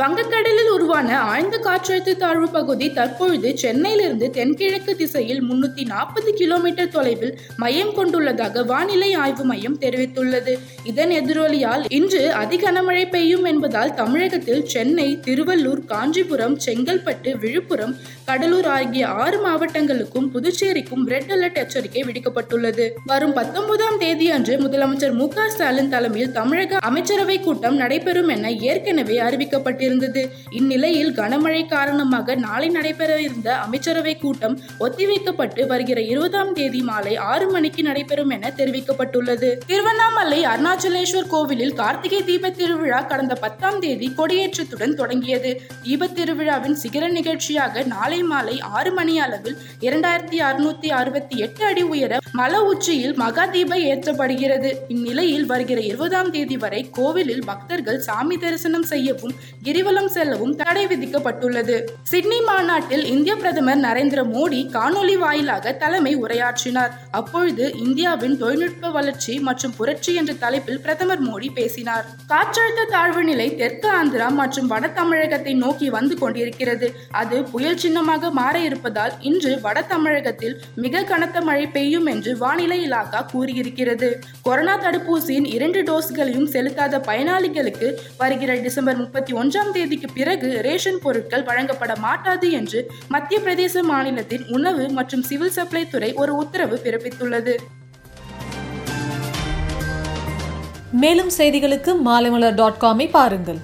வங்கக்கடலில் உருவான ஆழ்ந்த காற்றழுத்த தாழ்வு பகுதி தற்பொழுது சென்னையிலிருந்து தென்கிழக்கு திசையில் முன்னூத்தி நாற்பது கிலோமீட்டர் தொலைவில் மையம் கொண்டுள்ளதாக வானிலை ஆய்வு மையம் தெரிவித்துள்ளது. இதன் எதிரொலியால் இன்று அதிக கனமழை பெய்யும் என்பதால் தமிழகத்தில் சென்னை திருவள்ளூர் காஞ்சிபுரம் செங்கல்பட்டு விழுப்புரம் கடலூர் ஆகிய ஆறு மாவட்டங்களுக்கும் புதுச்சேரிக்கும் ரெட் அலர்ட் எச்சரிக்கை விடுக்கப்பட்டுள்ளது. வரும் பத்தொன்பதாம் தேதி அன்று முதலமைச்சர் மு க ஸ்டாலின் தலைமையில் தமிழக அமைச்சரவை கூட்டம் நடைபெறும் என ஏற்கனவே அறிவிக்கப்பட்டிருந்தது இந்நிலையில் கனமழை காரணமாக நாளை நடைபெற இருந்த அமைச்சரவை கூட்டம் ஒத்திவைக்கப்பட்டு வருகிற இருபதாம் தேதி மாலை ஆறு மணிக்கு நடைபெறும் என தெரிவிக்கப்பட்டுள்ளது. திருவண்ணாமலை அருணாச்சலேஸ்வர் கோவிலில் கார்த்திகை தீப திருவிழா கடந்த பத்தாம் தேதி கொடியேற்றத்துடன் தொடங்கியது. தீப திருவிழாவின் சிகர நிகழ்ச்சியாக நாளை மாலை ஆறு மணி அளவில் இரண்டாயிரத்தி அறுநூத்தி அறுபத்தி எட்டு அடி உயர மல உச்சியில் மகா தீப ஏற்றப்படுகிறது. இந்நிலையில் வருகிற இருபதாம் தேதி வரை கோவிலில் பக்தர்கள் சாமி தரிசனம் செய்யவும் கிரி கிரிவலம் செல்லவும் தடை விதிக்கப்பட்டுள்ளது. சிட்னி மாநாட்டில் இந்திய பிரதமர் நரேந்திர மோடி காணொலி வாயிலாக தலைமை உரையாற்றினார். அப்பொழுது இந்தியாவின் தொழில்நுட்ப வளர்ச்சி மற்றும் புரட்சி என்ற தலைப்பில் பிரதமர் மோடி பேசினார். காற்றழுத்த தாழ்வு நிலை தெற்கு ஆந்திரா மற்றும் வட தமிழகத்தை நோக்கி வந்து கொண்டிருக்கிறது. அது புயல் சின்னமாக மாற இருப்பதால் இன்று வட தமிழகத்தில் மிக கனத்த மழை பெய்யும் என்று வானிலை இலாகா கூறியிருக்கிறது. கொரோனா தடுப்பூசியின் இரண்டு டோஸ்களையும் செலுத்தாத பயனாளிகளுக்கு வருகிற டிசம்பர் முப்பத்தி ஒன்றாம் ஒன்றாம் தேதிக்கு பிறகு ரேஷன் பொருட்கள் வழங்கப்பட மாட்டாது என்று மத்திய பிரதேச மாநிலத்தின் உணவு மற்றும் சிவில் சப்ளை துறை ஒரு உத்தரவு பிறப்பித்துள்ளது. மேலும் செய்திகளுக்கு மாலைமலர் டாட் காமை பாருங்கள்.